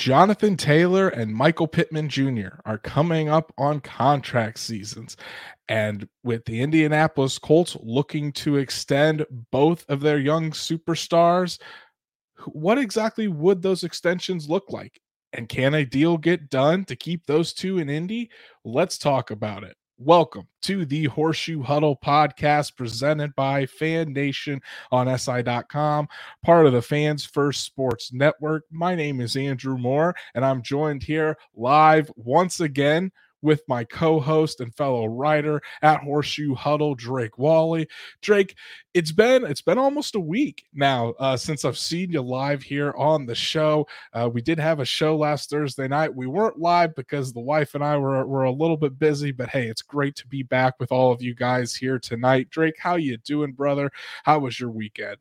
Jonathan Taylor and Michael Pittman Jr. are coming up on contract seasons. And with the Indianapolis Colts looking to extend both of their young superstars, what exactly would those extensions look like? And can a deal get done to keep those two in Indy? Let's talk about it. Welcome to the Horseshoe Huddle podcast presented by Fan Nation on SI.com, part of the Fans First Sports Network. My name is Andrew Moore, and I'm joined here live once again with my co-host and fellow writer at Horseshoe Huddle, Drake Wally. Drake, it's been it's been almost a week now uh, since I've seen you live here on the show. Uh, we did have a show last Thursday night. We weren't live because the wife and I were were a little bit busy, but hey, it's great to be back with all of you guys here tonight. Drake, how you doing, brother? How was your weekend?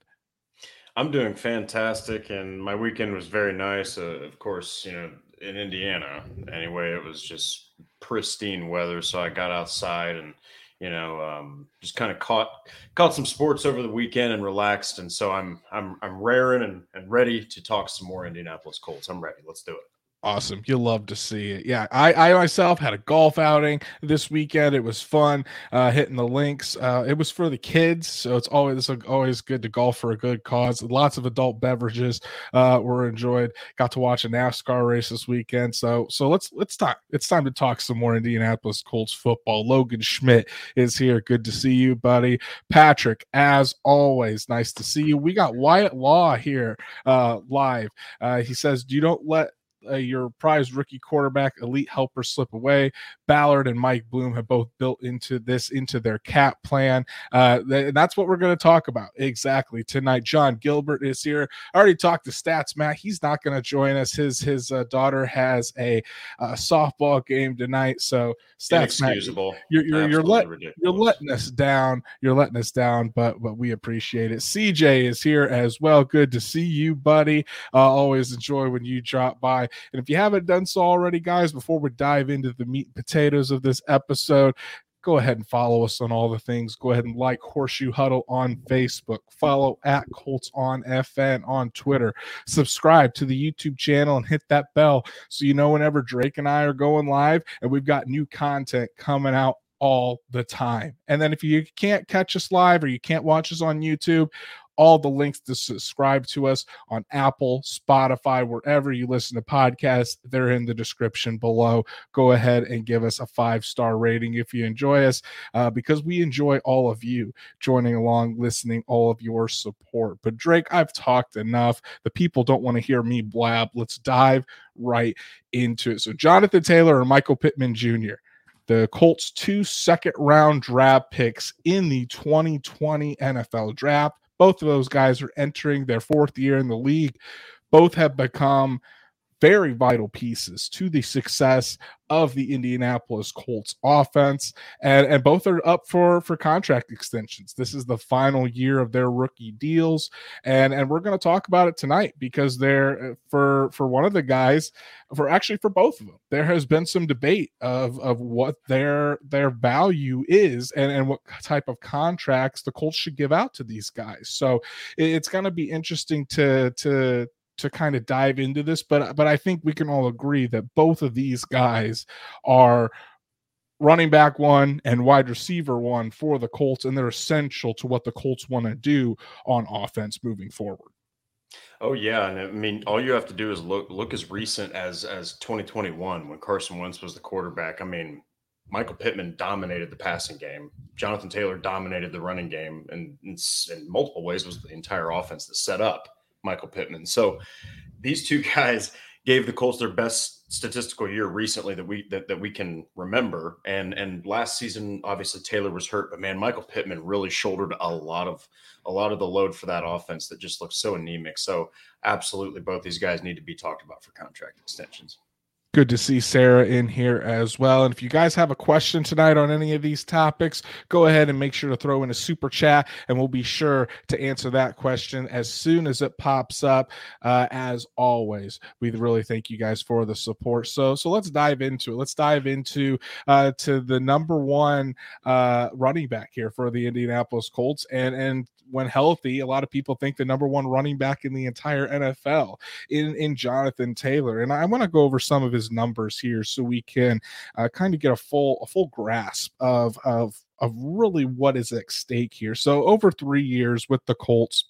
I'm doing fantastic, and my weekend was very nice. Uh, of course, you know, in Indiana, anyway, it was just pristine weather, so I got outside and you know um, just kind of caught caught some sports over the weekend and relaxed. And so I'm I'm I'm raring and, and ready to talk some more Indianapolis Colts. I'm ready. Let's do it. Awesome. You'll love to see it. Yeah. I, I myself had a golf outing this weekend. It was fun uh, hitting the links. Uh, it was for the kids. So it's always, it's always good to golf for a good cause. Lots of adult beverages uh, were enjoyed. Got to watch a NASCAR race this weekend. So, so let's, let's talk. It's time to talk some more Indianapolis Colts football. Logan Schmidt is here. Good to see you, buddy. Patrick, as always, nice to see you. We got Wyatt Law here uh, live. Uh, he says, you don't let uh, your prize rookie quarterback elite helper slip away. Ballard and Mike Bluem have both built into this into their cap plan. Uh, th- that's what we're going to talk about exactly tonight. John Gilbert is here. I already talked to Stats Matt. He's not going to join us. His his uh, daughter has a softball game tonight, so Stats Matt, you're you're you're, let, you're letting us down. You're letting us down, but but we appreciate it. CJ is here as well. Good to see you, buddy. Uh, always enjoy when you drop by. And if you haven't done so already, guys, before we dive into the meat and potatoes of this episode, go ahead and follow us on all the things. Go ahead and like Horseshoe Huddle on Facebook, follow at Colts on FN on Twitter, subscribe to the YouTube channel, and hit that bell so you know whenever Drake and I are going live and we've got new content coming out all the time. And then if you can't catch us live or you can't watch us on YouTube, all the links to subscribe to us on Apple, Spotify, wherever you listen to podcasts. They're in the description below. Go ahead and give us a five star rating if you enjoy us, uh, because we enjoy all of you joining along, listening, all of your support. But Drake, I've talked enough. The people don't want to hear me blab. Let's dive right into it. So, Jonathan Taylor or Michael Pittman Jr the Colts two second round draft picks in the 2020 NFL draft. Both of those guys are entering their fourth year in the league. Both have become very vital pieces to the success of the Indianapolis Colts offense and and both are up for for contract extensions. This is the final year of their rookie deals and and we're going to talk about it tonight because there uh, for for one of the guys for actually for both of them there has been some debate of of what their their value is and and what type of contracts the Colts should give out to these guys. So it's going to be interesting to to to kind of dive into this, but but I think we can all agree that both of these guys are running back one and wide receiver one for the Colts, and they're essential to what the Colts want to do on offense moving forward. Oh yeah, and I mean, all you have to do is look look as recent as as 2021 when Carson Wentz was the quarterback. I mean, Michael Pittman dominated the passing game. Jonathan Taylor dominated the running game, and in, in multiple ways was the entire offense that set up Michael Pittman. So these two guys gave the Colts their best statistical year recently that we that, that we can remember. And and last season, obviously Taylor was hurt, but man, Michael Pittman really shouldered a lot of a lot of the load for that offense that just looked so anemic. So absolutely, both these guys need to be talked about for contract extensions. Good to see Sarah in here as well. And if you guys have a question tonight on any of these topics, go ahead and make sure to throw in a super chat, and we'll be sure to answer that question as soon as it pops up. Uh, as always, we really thank you guys for the support. So, so let's dive into it. Let's dive into uh, to the number one uh, running back here for the Indianapolis Colts, and and when healthy, a lot of people think the number one running back in the entire NFL in, in Jonathan Taylor. And I want to go over some of his numbers here so we can uh, kind of get a full a full grasp of of of really what is at stake here. So over three years with the Colts.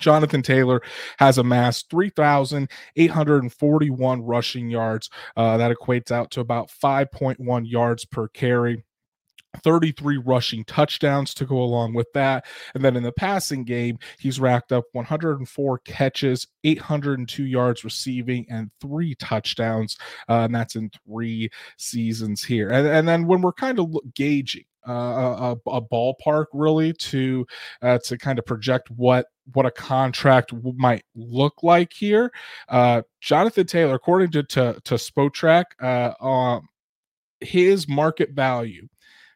Jonathan Taylor has amassed 3,841 rushing yards. Uh, that equates out to about 5.1 yards per carry. 33 rushing touchdowns to go along with that. And then in the passing game, he's racked up 104 catches, 802 yards receiving, and three touchdowns. Uh, and that's in three seasons here. And, and then when we're kind of gauging, uh, a, a, ballpark really to uh, to kind of project what what a contract might look like here. Uh, Jonathan Taylor, according to to, to Spotrac, uh, um, his market value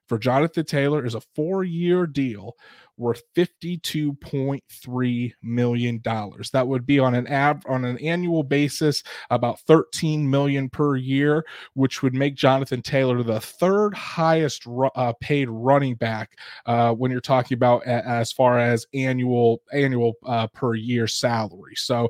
for Jonathan Taylor is a four year deal worth $52.3 million. That would be on an ab on an annual basis about 13 million per year, which would make Jonathan Taylor the third highest uh, paid running back uh, when you're talking about a, as far as annual annual uh, per year salary. So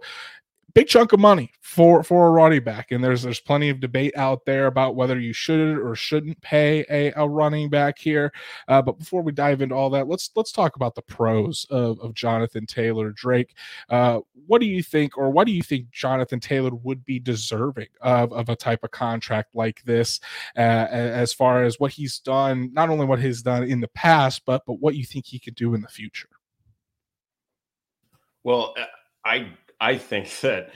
big chunk of money for for a running back. And there's there's plenty of debate out there about whether you should or shouldn't pay a, a running back here. Uh, but before we dive into all that let's let's talk about the pros of, of jonathan taylor drake. Uh, what do you think or what do you think jonathan taylor would be deserving of, of a type of contract like this uh, as far as what he's done not only what he's done in the past but but what you think he could do in the future? Well i I think that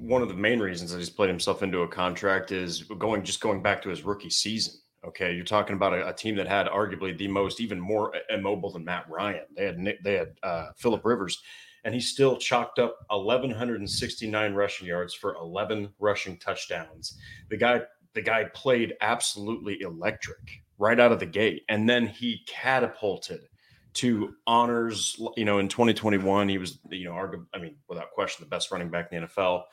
one of the main reasons that he's played himself into a contract is going just going back to his rookie season. Okay, you're talking about a, a team that had arguably the most, even more immobile than Matt Ryan. They had Nick, they had uh, Philip Rivers, and he still chalked up 1,169 rushing yards for 11 rushing touchdowns. The guy, the guy played absolutely electric right out of the gate, and then he catapulted to honors. You know, in 2021, he was, you know, arguably, I mean, without question, the best running back in the NFL.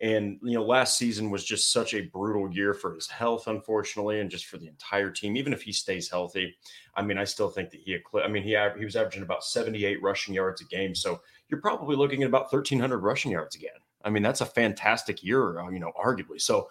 And, you know, last season was just such a brutal year for his health, unfortunately, and just for the entire team. Even if he stays healthy, I mean, I still think that he, I mean, he, he was averaging about 78 rushing yards a game. So you're probably looking at about 1,300 rushing yards again. I mean, that's a fantastic year, uh, you know, arguably. So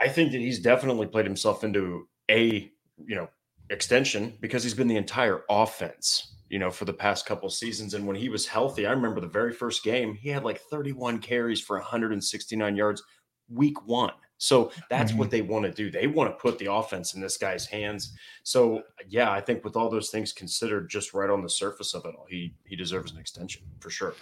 I think that he's definitely played himself into a, you know, extension because he's been the entire offense, you know, for the past couple seasons. And when he was healthy, I remember the very first game, he had like 31 carries for 169 yards week one. So that's mm-hmm. what they want to do. They want to put the offense in this guy's hands. So yeah, I think with all those things considered, just right on the surface of it all, he he deserves an extension for sure.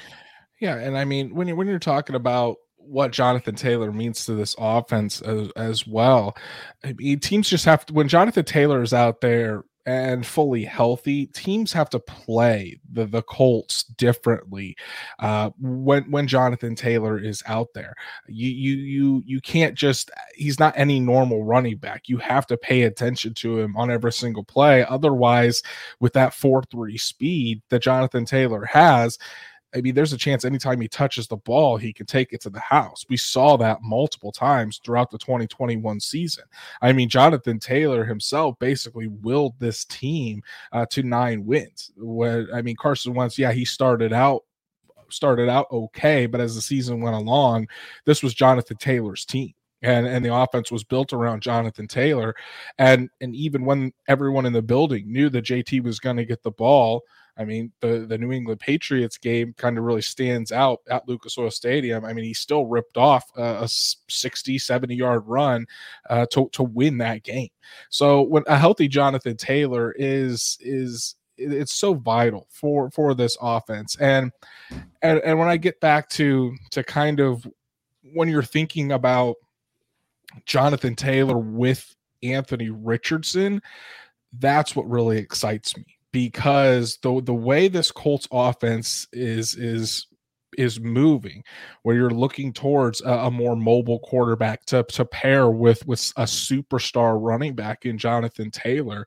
Yeah, and I mean when you when you're talking about what Jonathan Taylor means to this offense as, as well. I mean, teams just have to, when Jonathan Taylor is out there and fully healthy, teams have to play the, the Colts differently uh, when when Jonathan Taylor is out there. You you you you can't just he's not any normal running back. You have to pay attention to him on every single play. Otherwise, with that four three speed that Jonathan Taylor has, I mean, there's a chance anytime he touches the ball, he can take it to the house. We saw that multiple times throughout the 2021 season. I mean, Jonathan Taylor himself basically willed this team uh, to nine wins. When I mean, Carson Wentz, yeah, he started out started out okay, but as the season went along, this was Jonathan Taylor's team and and the offense was built around Jonathan Taylor and and even when everyone in the building knew that JT was going to get the ball I mean, the the New England Patriots game kind of really stands out at Lucas Oil Stadium. I mean, he still ripped off a, a 60, 70 yard run uh, to to win that game. So when a healthy Jonathan Taylor is is it's so vital for for this offense and and and when i get back to to kind of when you're thinking about jonathan taylor with anthony richardson that's what really excites me because the the way this Colts offense is is is moving where you're looking towards a, a, more mobile quarterback to to pair with with a superstar running back in Jonathan Taylor.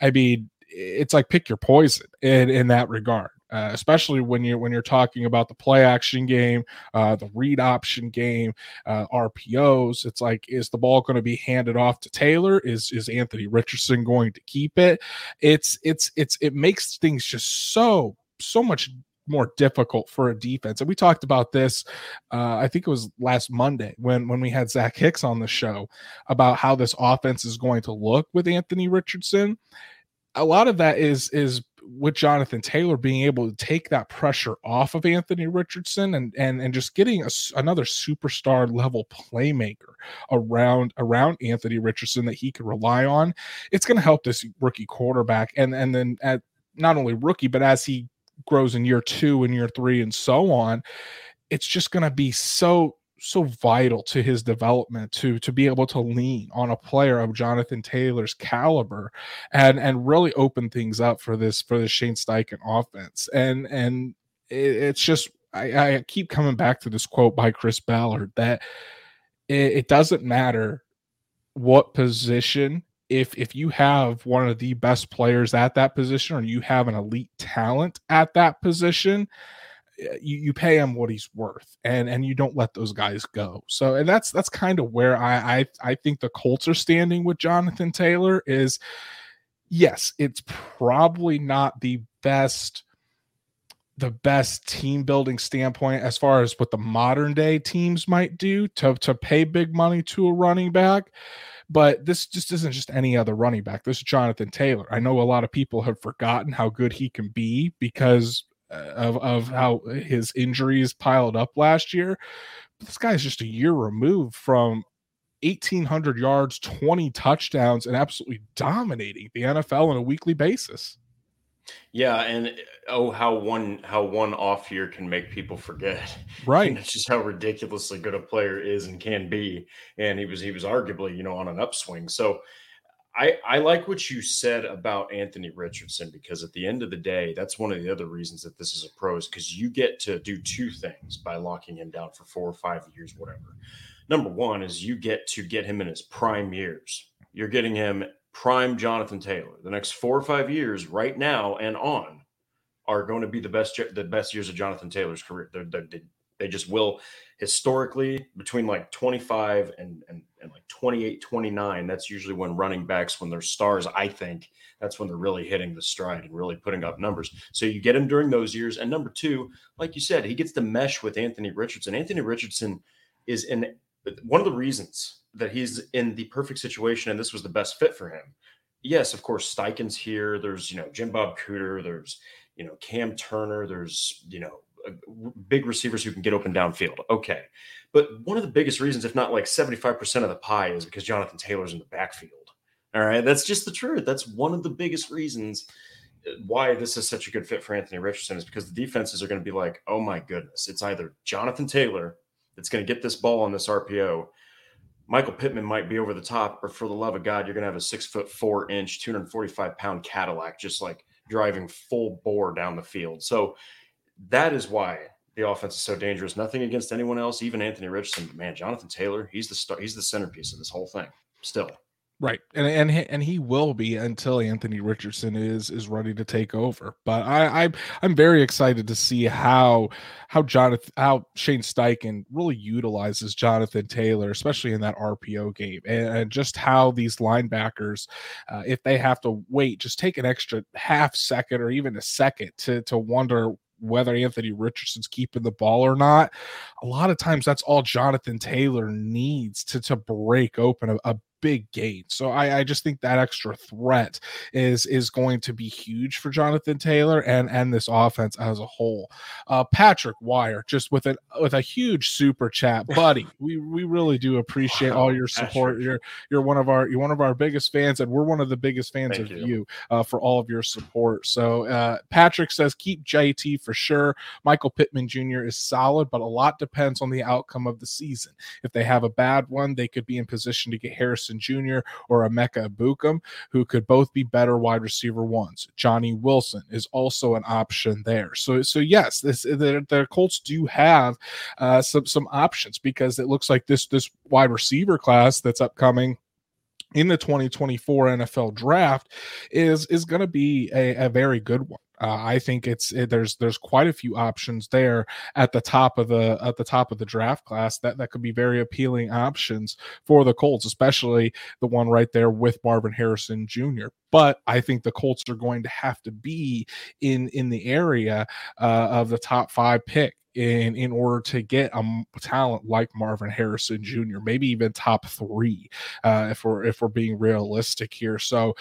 I mean, it's like pick your poison in in that regard. Uh, especially when you're when you're talking about the play action game, uh, the read option game, uh, RPOs. It's like, is the ball going to be handed off to Taylor? Is is Anthony Richardson going to keep it? It's it's it's it makes things just so so much more difficult for a defense. And we talked about this, uh, I think it was last Monday when when we had Zach Hicks on the show about how this offense is going to look with Anthony Richardson. A lot of that is is with Jonathan Taylor being able to take that pressure off of Anthony Richardson and and and just getting a, another superstar level playmaker around around Anthony Richardson that he could rely on, it's going to help this rookie quarterback. And and then at not only rookie but as he grows in year 2 and year 3 and so on, it's just going to be so so vital to his development to to be able to lean on a player of Jonathan Taylor's caliber and and really open things up for this for the Shane Steichen offense. And and it, it's just I, I, keep coming back to this quote by Chris Ballard that it, it doesn't matter what position if if you have one of the best players at that position or you have an elite talent at that position Uh, you, you pay him what he's worth and and you don't let those guys go so and that's that's kind of where I, I i think the colts are standing with jonathan taylor is yes it's probably not the best the best team building standpoint as far as what the modern day teams might do to to pay big money to a running back but this just isn't just any other running back. This is Jonathan Taylor. I know a lot of people have forgotten how good he can be because of of how his injuries piled up last year. But this guy's just a year removed from 1800 yards, 20 touchdowns, and absolutely dominating the NFL on a weekly basis. Yeah, and oh, how one how one off year can make people forget. Right, And it's just how ridiculously good a player is and can be. And he was he was arguably you know on an upswing. So I, I like what you said about Anthony Richardson because at the end of the day, that's one of the other reasons that this is a pro is because you get to do two things by locking him down for four or five years, whatever. Number one is you get to get him in his prime years. You're getting him prime Jonathan Taylor. The next four or five years, right now and on, are going to be the best the best years of Jonathan Taylor's career. They're, they're, they just will historically between like 25 and, and, and like 28, 29. That's usually when running backs, when they're stars, I think that's when they're really hitting the stride and really putting up numbers. So you get him during those years. And number two, like you said, he gets to mesh with Anthony Richardson. Anthony Richardson is in one of the reasons that he's in the perfect situation and this was the best fit for him. Yes, of course, Steichen's here. There's, you know, Jim Bob Cooter. There's, you know, Cam Turner. There's, you know, big receivers who can get open downfield. Okay. But one of the biggest reasons, if not like 75% of the pie, is because Jonathan Taylor's in the backfield. All right. That's just the truth. That's one of the biggest reasons uh, why this is such a good fit for Anthony Richardson is because the defenses are going to be like, oh my goodness, it's either Jonathan Taylor that's going to get this ball on this RPO. Michael Pittman might be over the top, or for the love of God, you're going to have a six foot four inch, 245 pound Cadillac just like driving full bore down the field. So that is why the offense is so dangerous. Nothing against anyone else, even Anthony Richardson. But man, Jonathan Taylor, he's the star, he's the centerpiece of this whole thing. Still, right, and and and he will be until Anthony Richardson is is ready to take over. But I, I I'm very excited to see how how Jonathan how Shane Steichen really utilizes Jonathan Taylor, especially in that RPO game, and, and just how these linebackers, uh, if they have to wait, just take an extra half second or even a second to to wonder whether Anthony Richardson's keeping the ball or not. A lot of times that's all Jonathan Taylor needs to to break open a, a big gain. So I, I just think that extra threat is is going to be huge for Jonathan Taylor and and this offense as a whole. Uh, Patrick Wire just with an with a huge super chat, buddy. we we really do appreciate wow, all your support. You're you're one of our you're one of our biggest fans, and we're one of the biggest fans Thank of you, you uh, for all of your support. So uh, Patrick says keep JT for sure. Michael Pittman Jr. is solid, but a lot depends on the outcome of the season. If they have a bad one, they could be in position to get Harrison Jr. or Emeka Egbuka, who could both be better wide receiver ones. Johnny Wilson is also an option there. So, so yes, this the, the Colts do have uh, some some options because it looks like this this wide receiver class that's upcoming in the 2024 NFL draft is is going to be a, a very good one. Uh, I think it's it, there's there's quite a few options there at the top of the at the top of the draft class that that could be very appealing options for the Colts, especially the one right there with Marvin Harrison Jr. But I think the Colts are going to have to be in in the area uh, of the top five pick in in order to get a talent like Marvin Harrison Jr. Maybe even top three uh, if we're if we're being realistic here. So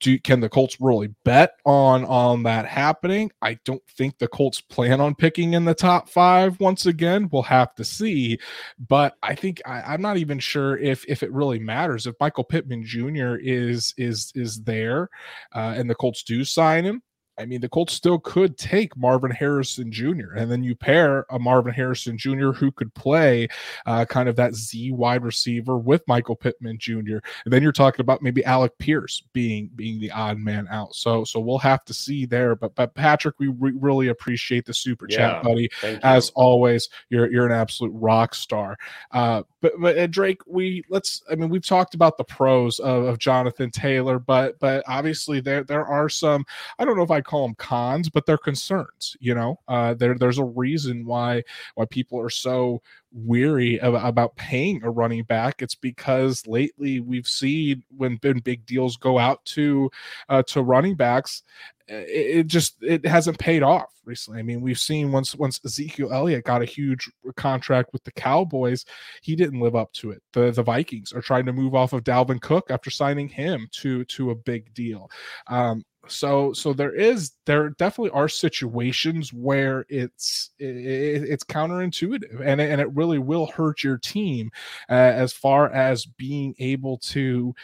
do can the Colts really bet on on that happening? I don't think the Colts plan on picking in the top five once again. We'll have to see, but I think I, am not even sure if if it really matters if Michael Pittman Jr. is is is there, uh, and the Colts do sign him. I mean, the Colts still could take Marvin Harrison Jr. and then you pair a Marvin Harrison Jr. who could play uh, kind of that Z wide receiver with Michael Pittman Jr. And then you're talking about maybe Alec Pierce being being the odd man out. So so we'll have to see there. But but Patrick, we re- really appreciate the super yeah, chat, buddy. As always, you're you're an absolute rock star. Uh, but but uh, Drake, we let's. I mean, we've talked about the pros of, of Jonathan Taylor, but but obviously there there are some. I don't know if I call them cons, but they're concerns. You know, uh, there there's a reason why why people are so weary of, about paying a running back. It's because lately we've seen when big deals go out to uh, to running backs, it, it, just it hasn't paid off recently. I mean, we've seen once once Ezekiel Elliott got a huge contract with the Cowboys, he didn't live up to it. The the Vikings are trying to move off of Dalvin Cook after signing him to to a big deal. Um, so so there is there definitely are situations where it's it, it's counterintuitive and and it really will hurt your team uh, as far as being able to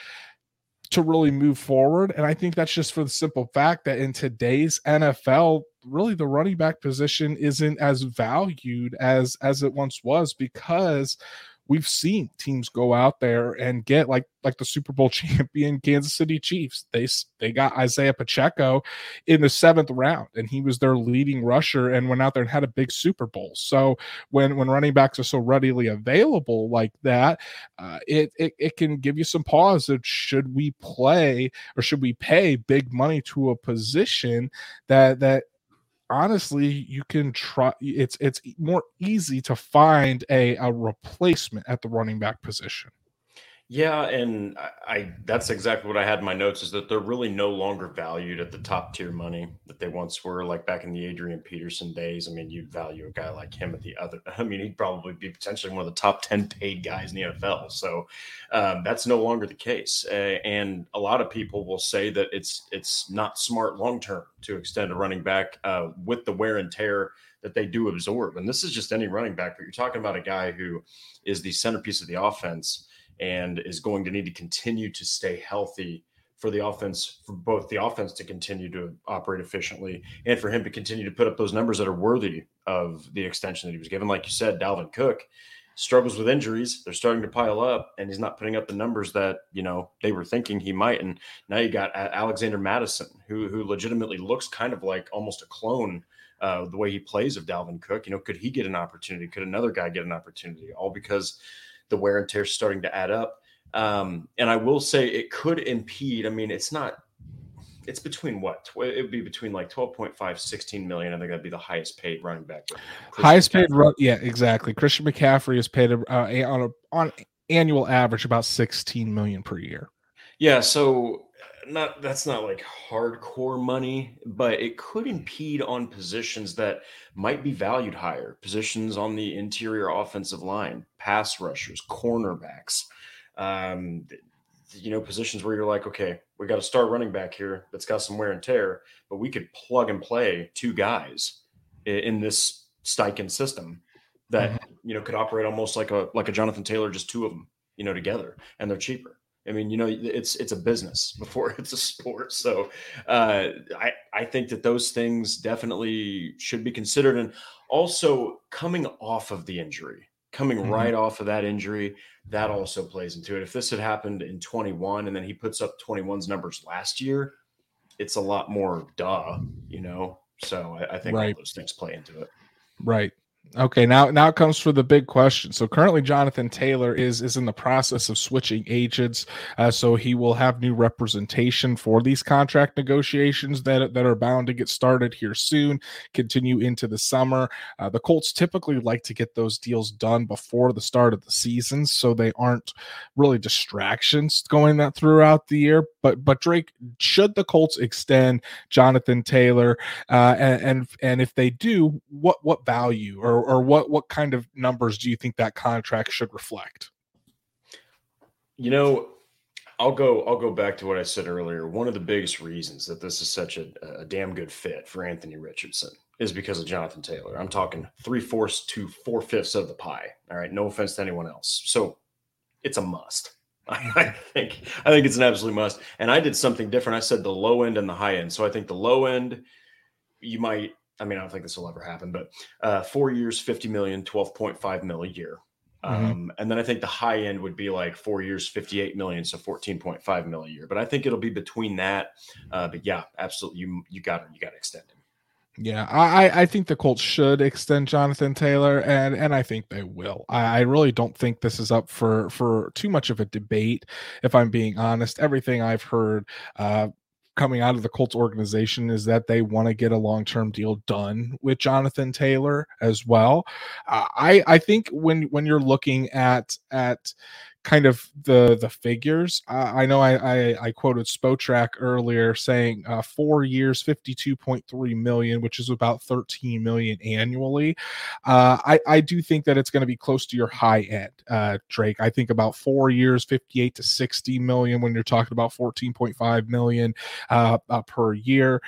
to really move forward. And I think that's just for the simple fact that in today's NFL, really the running back position isn't as valued as as it once was because we've seen teams go out there and get like like the Super Bowl champion Kansas City Chiefs. They they got Isaiah Pacheco in the seventh round, and he was their leading rusher and went out there and had a big Super Bowl. So when when running backs are so readily available like that, uh, it, it it can give you some pause of should we play or should we pay big money to a position that that honestly you can try it's it's more easy to find a, a replacement at the running back position yeah, and I, I, that's exactly what I had in my notes is that they're really no longer valued at the top tier money that they once were, like back in the Adrian Peterson days. I mean, you'd value a guy like him at the other. I mean, he'd probably be potentially one of the top ten paid guys in the NFL. So um, that's no longer the case, uh, and a lot of people will say that it's it's not smart long term to extend a running back uh, with the wear and tear that they do absorb. And this is just any running back, but you're talking about a guy who is the centerpiece of the offense and is going to need to continue to stay healthy for the offense, for both the offense to continue to operate efficiently and for him to continue to put up those numbers that are worthy of the extension that he was given. Like you said, Dalvin Cook struggles with injuries. They're starting to pile up, and he's not putting up the numbers that you know they were thinking he might. And now you got Alexander Mattison, who who legitimately looks kind of like almost a clone. Uh, the way he plays of Dalvin Cook, you know, could he get an opportunity? Could another guy get an opportunity? All because the wear and tear starting to add up. Um, and I will say it could impede. I mean, it's not, it's between what? It would be between like 12.5, 16 million. I think that'd be the highest paid running back. Highest paid, run, yeah, exactly. Christian McCaffrey is paid uh, on a, on annual average about 16 million per year. Yeah. So not that's not like hardcore money, but it could impede on positions that might be valued higher. Positions on the interior offensive line, pass rushers, cornerbacks, um, you know positions where you're like, okay, we got to start running back here that's got some wear and tear, but we could plug and play two guys in, in this Steichen system that mm-hmm. you know could operate almost like a like a Jonathan Taylor, just two of them, you know, together, and they're cheaper. I mean, you know, it's it's a business before it's a sport. So uh, I I think that those things definitely should be considered, and also coming off of the injury, coming mm-hmm. right off of that injury, that also plays into it. If this had happened in 21 and then he puts up 21's numbers last year, it's a lot more duh, you know. So I, I think right. all those things play into it. Right. Okay, now now it comes for the big question. So currently, Jonathan Taylor is is in the process of switching agents, uh, so he will have new representation for these contract negotiations that that are bound to get started here soon, continue into the summer. Uh, the Colts typically like to get those deals done before the start of the season, so they aren't really distractions going that throughout the year. But but Drake, should the Colts extend Jonathan Taylor, uh, and, and and if they do, what what value or or what what kind of numbers do you think that contract should reflect? You know, I'll go I'll go back to what I said earlier. One of the biggest reasons that this is such a, a damn good fit for Anthony Richardson is because of Jonathan Taylor. I'm talking three fourths to four fifths of the pie. All right, no offense to anyone else. So it's a must. I think I think it's an absolute must. And I did something different. I said the low end and the high end. So I think the low end, you might I mean, I don't think this will ever happen, but uh, four years, 50 million, 12.5 mil a year. Mm-hmm. Um, and then I think the high end would be like four years, 58 million, so 14.5 mil a year. But I think it'll be between that. Uh, but yeah, absolutely. You, you got to, you got to extend him. Yeah, I, I think the Colts should extend Jonathan Taylor, and and I think they will. I, I really don't think this is up for for too much of a debate. If I'm being honest, everything I've heard uh, coming out of the Colts organization is that they want to get a long term deal done with Jonathan Taylor as well. Uh, I I think when when you're looking at at kind of the the figures. Uh, I know I, I, I quoted Spotrac earlier saying uh, four years, fifty two point three million, which is about thirteen million annually. Uh, I I do think that it's going to be close to your high end, uh, Drake. I think about four years, fifty eight to sixty million when you're talking about fourteen point five million uh, uh, per year.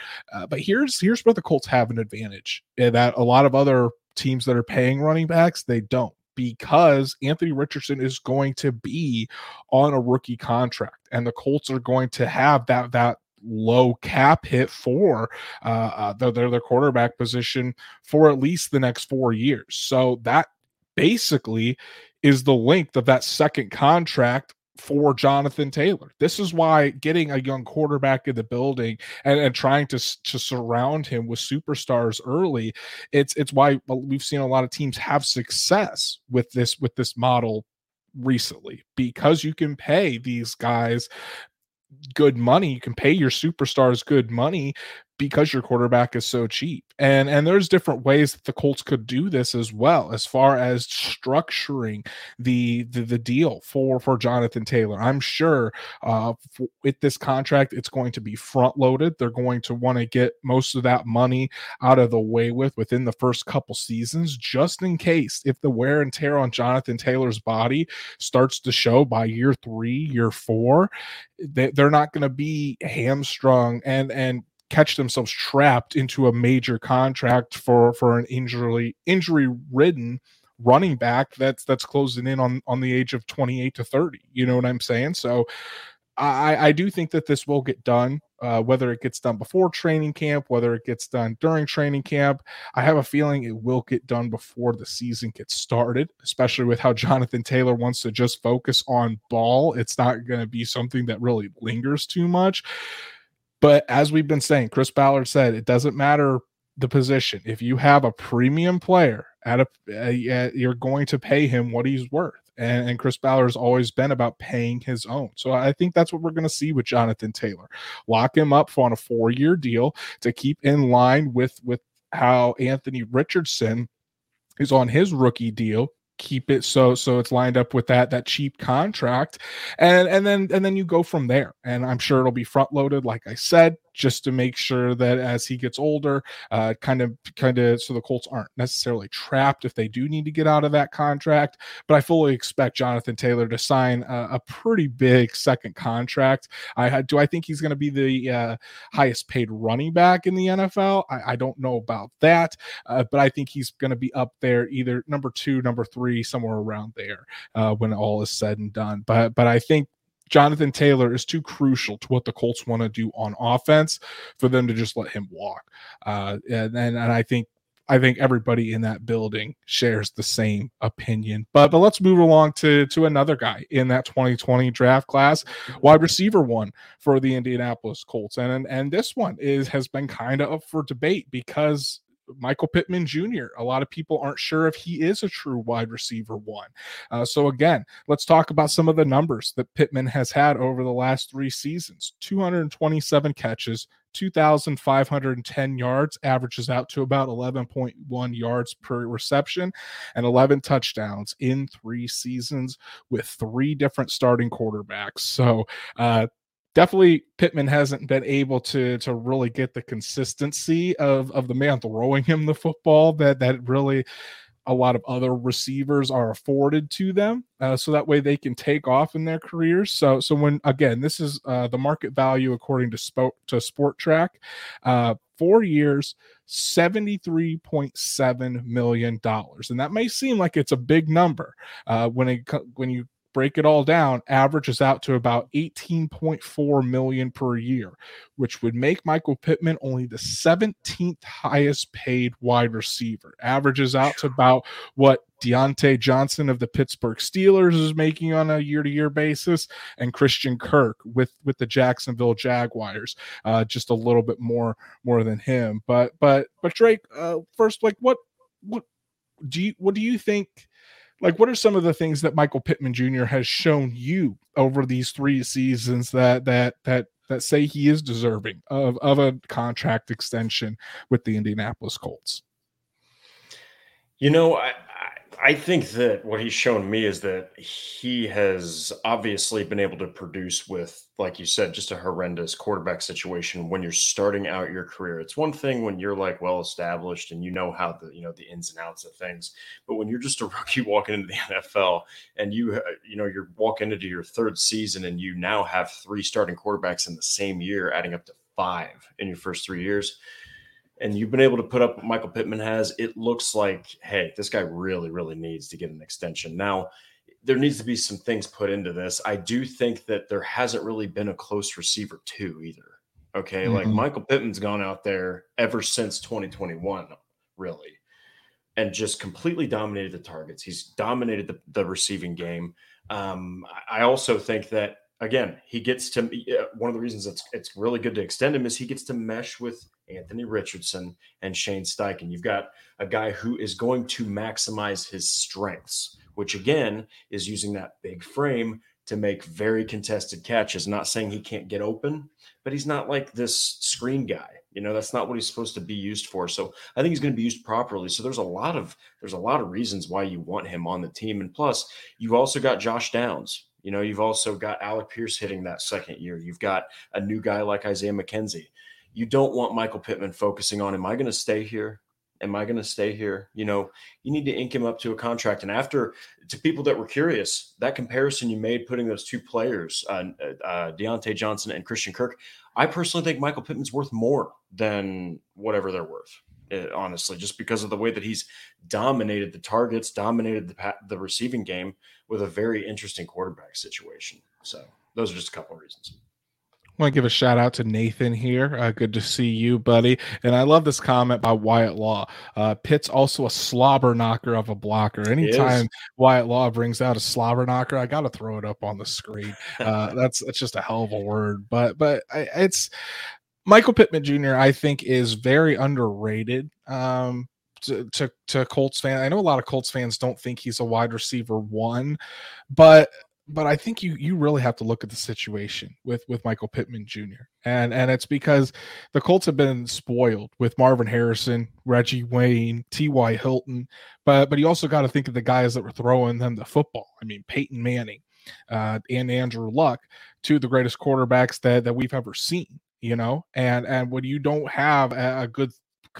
but here's here's where the Colts have an advantage eh, that a lot of other teams that are paying running backs they don't because Anthony Richardson is going to be on a rookie contract, and the Colts are going to have that that low cap hit for uh, uh their, their quarterback position for at least the next four years. So that basically is the length of that second contract for Jonathan Taylor. This is why getting a young quarterback in the building and, and trying to to surround him with superstars early, it's it's why we've seen a lot of teams have success with this with this model recently because you can pay these guys good money you can pay your superstars good money because your quarterback is so cheap. And and there's different ways that the Colts could do this as well as far as structuring the the, the deal for for Jonathan Taylor. I'm sure uh with this contract it's going to be front loaded. They're going to want to get most of that money out of the way with within the first couple seasons just in case if the wear and tear on Jonathan Taylor's body starts to show by year 3, year 4, they, they're not going to be hamstrung and and catch themselves trapped into a major contract for for an injury injury ridden running back that's that's closing in on on the age of 28 to 30 you know what i'm saying? So i i do think that this will get done uh, whether it gets done before training camp whether it gets done during training camp. I have a feeling it will get done before the season gets started especially with how jonathan taylor wants to just focus on ball. It's not going to be something that really lingers too much but as we've been saying, Chris Ballard said it doesn't matter the position. If you have a premium player at a, you're going to pay him what he's worth. And, and Chris Ballard has always been about paying his own. So I think that's what we're going to see with Jonathan Taylor. Lock him up on a four year deal to keep in line with with how Anthony Richardson is on his rookie deal keep it so so it's lined up with that that cheap contract. And and then and then you go from there. And i'm sure it'll be front loaded like i said just to make sure that as he gets older, uh, kind of, kind of, so the Colts aren't necessarily trapped if they do need to get out of that contract. But I fully expect Jonathan Taylor to sign a, a pretty big second contract. I do I think he's going to be the uh, highest paid running back in the NFL. I, I don't know about that, uh, but I think he's going to be up there, either number two, number three, somewhere around there uh, when all is said and done. But but I think Jonathan Taylor is too crucial to what the Colts want to do on offense for them to just let him walk. Uh, and, and, and I think I think everybody in that building shares the same opinion. But but let's move along to to another guy in that 2020 draft class, wide receiver one for the Indianapolis Colts. And and this one is has been kind of up for debate because Michael Pittman Jr. A lot of people aren't sure if he is a true wide receiver one. Uh, so, again, let's talk about some of the numbers that Pittman has had over the last three seasons 227 catches, 2,510 yards, averages out to about 11.1 yards per reception, and 11 touchdowns in three seasons with three different starting quarterbacks. So, uh, definitely Pittman hasn't been able to to really get the consistency of of the man throwing him the football that that really a lot of other receivers are afforded to them uh, so that way they can take off in their careers. So so when again this is uh, the market value according to sport to Spotrac uh, four years 73.7 million dollars. And that may seem like it's a big number uh, when it when you break it all down, averages out to about 18.4 million per year, which would make Michael Pittman only the 17th highest paid wide receiver. Averages out to about what Diontae Johnson of the Pittsburgh Steelers is making on a year-to-year basis, and Christian Kirk with with the Jacksonville Jaguars, uh, just a little bit more more than him. But but but Drake, uh, first, like what what do you what do you think? Like what are some of the things that Michael Pittman Jr. has shown you over these three seasons that that that that say he is deserving of of a contract extension with the Indianapolis Colts? You know, I, I think that what he's shown me is that he has obviously been able to produce with, like you said, just a horrendous quarterback situation when you're starting out your career. It's one thing when you're like well established and you know how the you know the ins and outs of things, but when you're just a rookie walking into the NFL and you uh, you know you're walking into your third season and you now have three starting quarterbacks in the same year, adding up to five in your first three years and you've been able to put up what Michael Pittman has, it looks like, hey, this guy really, really needs to get an extension. Now, there needs to be some things put into this. I do think that there hasn't really been a close receiver two either. Okay. Mm-hmm. Like Michael Pittman's gone out there ever since 2021, really, and just completely dominated the targets. He's dominated the, the receiving game. Um, I also think that again, he gets to uh, one of the reasons it's it's really good to extend him is he gets to mesh with Anthony Richardson, and Shane Steichen. You've got a guy who is going to maximize his strengths, which again is using that big frame to make very contested catches. Not saying he can't get open, but he's not like this screen guy. You know, that's not what he's supposed to be used for. So I think he's going to be used properly. So there's a lot of there's a lot of reasons why you want him on the team. And plus, you've also got Josh Downs. You know, you've also got Alec Pierce hitting that second year. You've got a new guy like Isaiah McKenzie you don't want Michael Pittman focusing on, am I going to stay here? Am I going to stay here? You know, you need to ink him up to a contract. And after, to people that were curious, that comparison you made putting those two players, uh, uh, Diontae Johnson and Christian Kirk, I personally think Michael Pittman's worth more than whatever they're worth. Honestly, just because of the way that he's dominated the targets, dominated the the receiving game with a very interesting quarterback situation. So those are just a couple of reasons. I want to give a shout out to Nathan here. Uh, good to see you, buddy. And I love this comment by Wyatt Law. Uh, Pitt's also a slobber knocker of a blocker. Anytime Wyatt Law brings out a slobber knocker, I got to throw it up on the screen. Uh, that's that's just a hell of a word. But but I, it's Michael Pittman Jr. I think is very underrated. Um, to, to, to Colts fans. I know a lot of Colts fans don't think he's a wide receiver one, but but I think you you really have to look at the situation with with Michael Pittman Jr. and and it's because the Colts have been spoiled with Marvin Harrison, Reggie Wayne, T.Y. Hilton, but but you also got to think of the guys that were throwing them the football. I mean Peyton Manning uh, and Andrew Luck, two of the greatest quarterbacks that that we've ever seen you know, and and when you don't have a, a good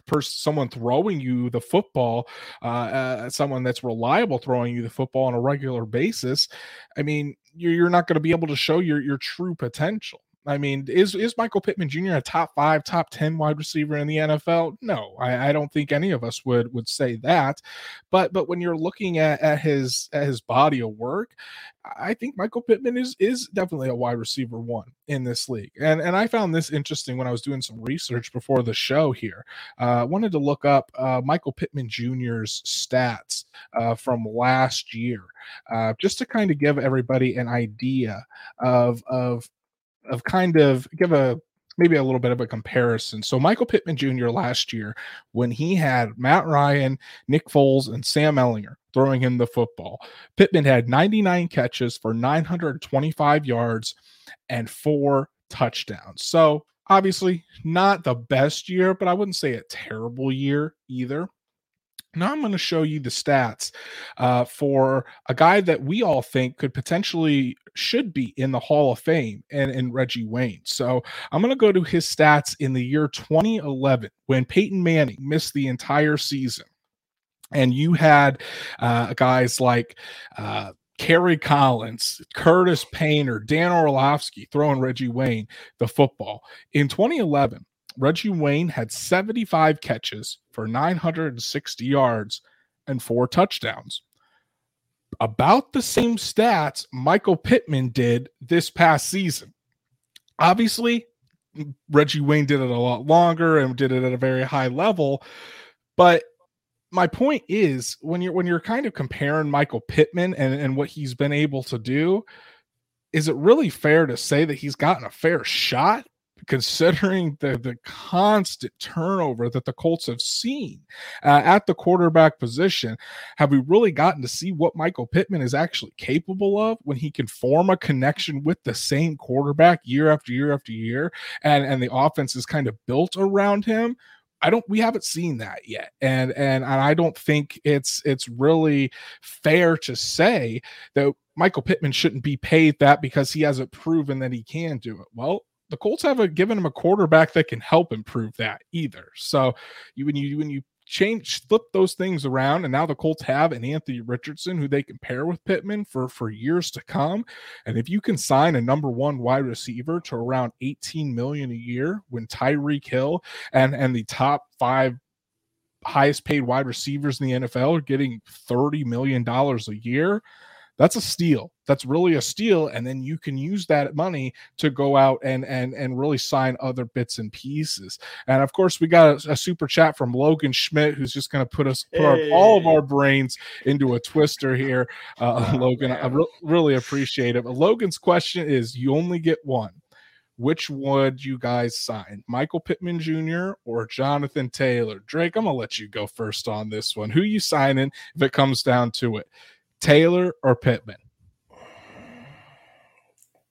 person, someone throwing you the football, uh, uh, someone that's reliable throwing you the football on a regular basis, I mean, you're, you're not going to be able to show your your true potential. I mean, is is Michael Pittman Jr. a top five, top ten wide receiver in the NFL? No, I, I, don't think any of us would would say that. But but when you're looking at, at his at his body of work, I think Michael Pittman is is definitely a wide receiver one in this league. And and I found this interesting when I was doing some research before the show here. Uh, I wanted to look up uh, Michael Pittman Jr.'s stats uh, from last year, uh, just to kind of give everybody an idea of of of kind of give a maybe a little bit of a comparison. So Michael Pittman Jr. last year, when he had Matt Ryan, Nick Foles, and Sam Ehlinger throwing him the football, Pittman had 99 catches for 925 yards and four touchdowns. So obviously not the best year, but I wouldn't say a terrible year either. Now I'm going to show you the stats uh, for a guy that we all think could potentially should be in the Hall of Fame and, and Reggie Wayne. So I'm going to go to his stats in the year 2011 when Peyton Manning missed the entire season. And you had uh, guys like uh, Kerry Collins, Curtis Painter, Dan Orlovsky throwing Reggie Wayne the football. In 2011, Reggie Wayne had 75 catches for 960 yards and four touchdowns. About the same stats Michael Pittman did this past season. Obviously, Reggie Wayne did it a lot longer and did it at a very high level, but my point is when you're when you're kind of comparing Michael Pittman and, and what he's been able to do, is it really fair to say that he's gotten a fair shot considering the the constant turnover that the Colts have seen uh, at the quarterback position, have we really gotten to see what Michael Pittman is actually capable of when he can form a connection with the same quarterback year after year after year, and and the offense is kind of built around him? I don't we haven't seen that yet. And and and I don't think it's it's really fair to say that Michael Pittman shouldn't be paid that because he hasn't proven that he can do it. Well, the Colts haven't given him a quarterback that can help improve that either. So you when you when you change flip those things around and now the Colts have an Anthony Richardson who they can pair with Pittman for for years to come and if you can sign a number 1 wide receiver to around 18 million a year when Tyreek Hill and and the top 5 highest paid wide receivers in the NFL are getting 30 million dollars a year that's a steal that's really a steal and then you can use that money to go out and and and really sign other bits and pieces and of course we got a, a super chat from logan schmidt who's just going to put us put hey. our, all of our brains into a twister here uh, oh, logan man. i re- really appreciate it but logan's question is you only get one which would you guys sign, Michael Pittman Jr. or Jonathan Taylor? Drake, I'm gonna let you go first on this one. Who you signing if it comes down to it? Taylor or Pittman?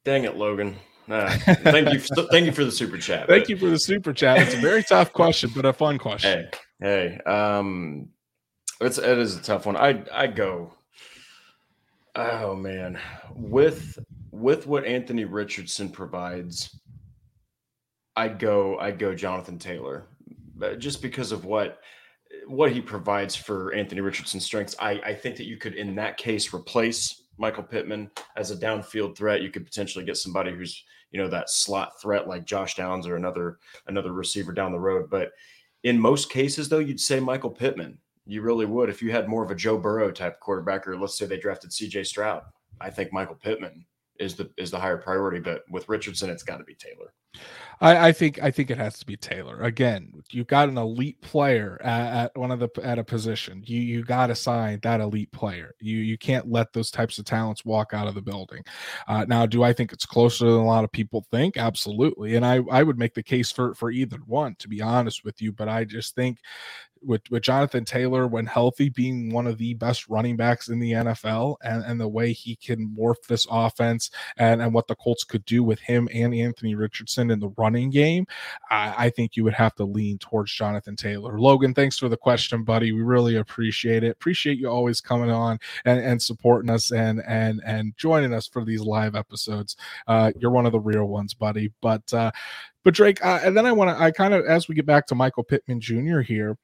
Dang it, Logan. Uh, thank you. For, thank you for the super chat. Thank but... you for the super chat. It's a very tough question, but a fun question. Hey, hey, um, it's it is a tough one. I I go. Oh man, with with what Anthony Richardson provides, I'd go. I'd go Jonathan Taylor, just because of what what he provides for Anthony Richardson's strengths. I, I think that you could, in that case, replace Michael Pittman as a downfield threat. You could potentially get somebody who's you know that slot threat like Josh Downs or another another receiver down the road. But in most cases, though, you'd say Michael Pittman. You really would if you had more of a Joe Burrow type quarterback, or let's say they drafted C.J. Stroud. I think Michael Pittman is the is the higher priority. But with Richardson, it's got to be Taylor. I, I, think I think it has to be Taylor. Again, you've got an elite player at, at one of the at a position. You you got to sign that elite player. You you can't let those types of talents walk out of the building. Uh, now, do I think it's closer than a lot of people think? Absolutely, and I I would make the case for for either one to be honest with you. But I just think with, with Jonathan Taylor, when healthy, being one of the best running backs in the NFL, and, and the way he can morph this offense and, and what the Colts could do with him and Anthony Richardson in the running game, I, I think you would have to lean towards Jonathan Taylor. Logan, thanks for the question, buddy. We really appreciate it. Appreciate you always coming on and, and supporting us and and and joining us for these live episodes. Uh, you're one of the real ones, buddy. But uh, but Drake, uh, and then I want to I kind of as we get back to Michael Pittman Jr. here,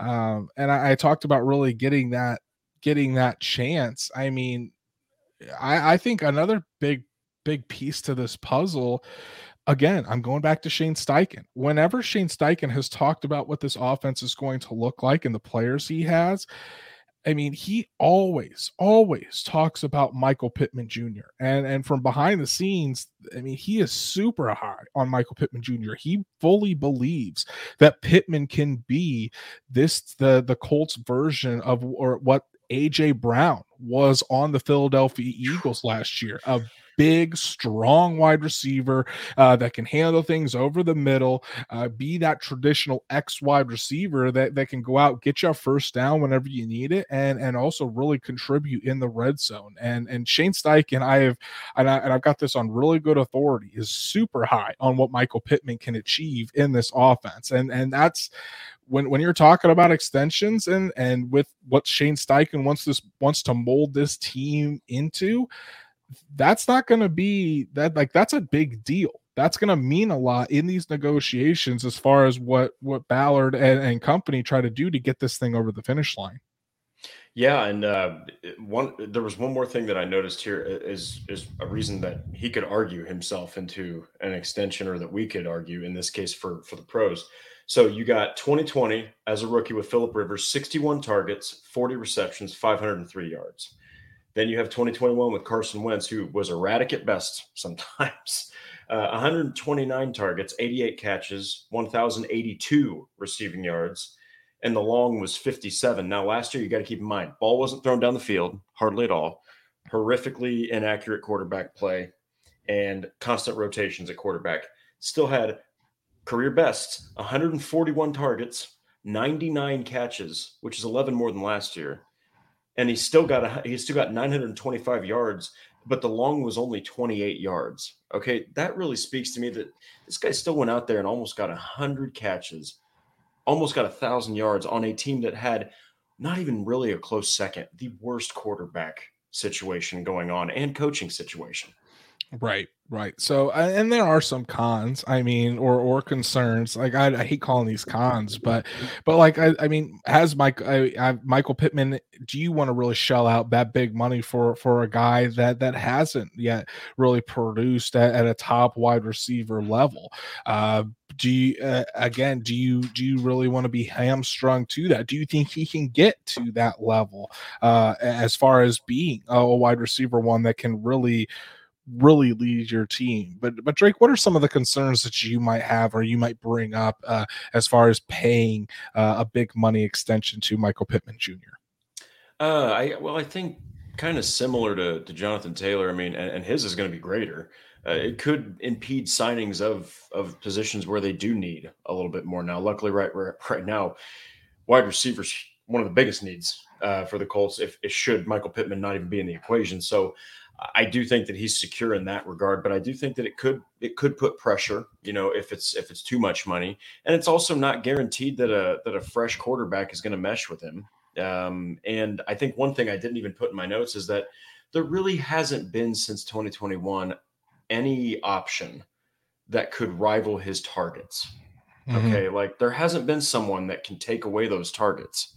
um, and I, I talked about really getting that getting that chance. I mean, I, I think another big big piece to this puzzle again, I'm going back to Shane Steichen. Whenever Shane Steichen has talked about what this offense is going to look like and the players he has, I mean, he always, always talks about Michael Pittman Jr. And and from behind the scenes, I mean, he is super high on Michael Pittman Jr. He fully believes that Pittman can be this the the Colts version of or what AJ Brown was on the Philadelphia Eagles last year, a big, strong wide receiver uh, that can handle things over the middle, uh, be that traditional X wide receiver that, that can go out, get you a first down whenever you need it, and and also really contribute in the red zone. And and Shane Steichen, I have, and, I, and I've got this on really good authority, is super high on what Michael Pittman can achieve in this offense, and and that's when when you're talking about extensions and and with what Shane Steichen wants this wants to mold this team into, that's not going to be that like that's a big deal. That's going to mean a lot in these negotiations as far as what what Ballard and, and company try to do to get this thing over the finish line. Yeah, and uh, one there was one more thing that I noticed here is is a reason that he could argue himself into an extension, or that we could argue in this case for for the pros. So you got 2020 as a rookie with Philip Rivers, 61 targets, 40 receptions, 503 yards. Then you have 2021 with Carson Wentz, who was erratic at best sometimes. Uh, 129 targets, 88 catches, 1,082 receiving yards, and the long was 57. Now, last year, you got to keep in mind, ball wasn't thrown down the field, hardly at all. Horrifically inaccurate quarterback play and constant rotations at quarterback. Still had career best 141 targets, 99 catches, which is 11 more than last year, and he still got a, he still got 925 yards, but the long was only 28 yards. Okay, that really speaks to me that this guy still went out there and almost got 100 catches, almost got a thousand yards on a team that had not even really a close second, the worst quarterback situation going on and coaching situation. Right, right. So, and there are some cons. I mean, or or concerns. Like I, I hate calling these cons, but but like I, I mean, has Mike, I, I, Michael Pittman? Do you want to really shell out that big money for for a guy that that hasn't yet really produced at, at a top wide receiver level? Uh, do you uh, again? Do you do you really want to be hamstrung to that? Do you think he can get to that level uh, as far as being a wide receiver one that can really really lead your team. But but Drake, what are some of the concerns that you might have or you might bring up uh, as far as paying uh, a big money extension to Michael Pittman Jr.? Uh, I well, I think kind of similar to, to Jonathan Taylor. I mean, and, and his is going to be greater. Uh, it could impede signings of of positions where they do need a little bit more now. Luckily, right right now, wide receivers one of the biggest needs uh, for the Colts. If it should Michael Pittman not even be in the equation, so I do think that he's secure in that regard, but I do think that it could it could put pressure, you know, if it's if it's too much money, and it's also not guaranteed that a that a fresh quarterback is going to mesh with him. Um, and I think one thing I didn't even put in my notes is that there really hasn't been since 2021 any option that could rival his targets. Mm-hmm. Okay, like there hasn't been someone that can take away those targets,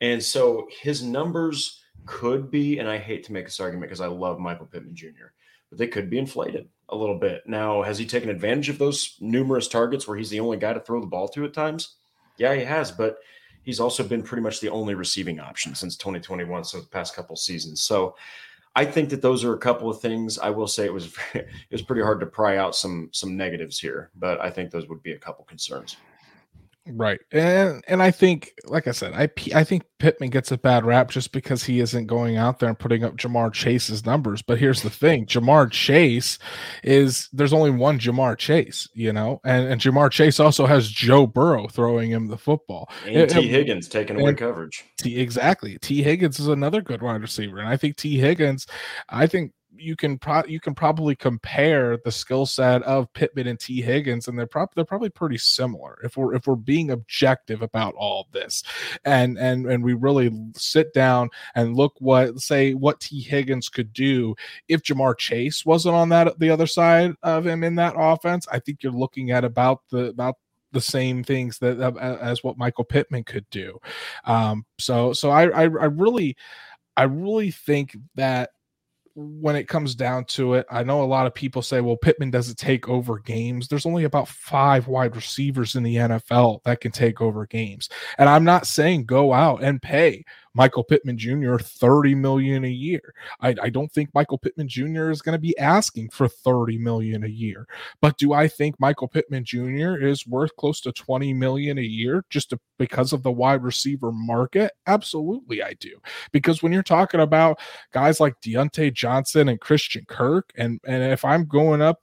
and so his numbers could be, and I hate to make this argument because I love Michael Pittman Jr., but they could be inflated a little bit. Now, has he taken advantage of those numerous targets where he's the only guy to throw the ball to at times? Yeah, he has, but he's also been pretty much the only receiving option since 2021, so the past couple seasons. So I think that those are a couple of things. I will say it was it was pretty hard to pry out some some negatives here, but I think those would be a couple concerns. Right. And and I think like I said, I I think Pittman gets a bad rap just because he isn't going out there and putting up Ja'Marr Chase's numbers. But here's the thing, Ja'Marr Chase is there's only one Ja'Marr Chase, you know, and, and Ja'Marr Chase also has Joe Burrow throwing him the football. And Tee Higgins taking away coverage. T exactly. Tee Higgins is another good wide receiver. And I think Tee Higgins, I think you can pro- you can probably compare the skill set of Pittman and Tee Higgins, and they're probably they're probably pretty similar if we're if we're being objective about all this, and and and we really sit down and look what say what Tee Higgins could do if Ja'Marr Chase wasn't on that the other side of him in that offense. I think you're looking at about the about the same things that uh, as what Michael Pittman could do. Um, so so I, I I really I really think that when it comes down to it, I know a lot of people say, well, Pittman doesn't take over games. There's only about five wide receivers in the NFL that can take over games. And I'm not saying go out and pay Michael Pittman Jr. 30 million a year. I, I don't think Michael Pittman Jr. is going to be asking for 30 million a year. But do I think Michael Pittman Jr. is worth close to 20 million a year just to, because of the wide receiver market? Absolutely, I do. Because when you're talking about guys like Diontae Johnson and Christian Kirk, and and if I'm going up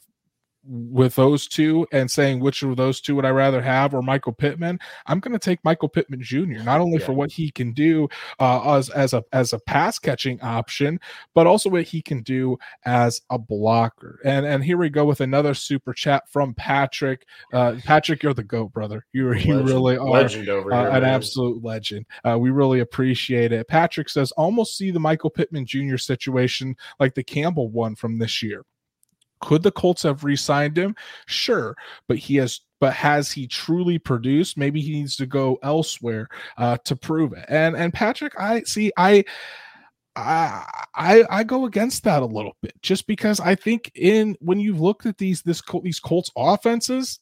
with those two and saying which of those two would I rather have or Michael Pittman, I'm going to take Michael Pittman Jr. Not only yeah. for what he can do uh, as as a as a pass catching option, but also what he can do as a blocker. And and here we go with another super chat from Patrick. Uh, Patrick, you're the goat, brother. You you really are over uh, here, an absolute legend. Uh, we really appreciate it. Patrick says almost see the Michael Pittman Jr. situation like the Campbell one from this year could the Colts have re-signed him? Sure, but he has but has he truly produced? Maybe he needs to go elsewhere uh, to prove it. And and Patrick, I see I I, I I go against that a little bit just because I think in when you've looked at these this these Colts offenses,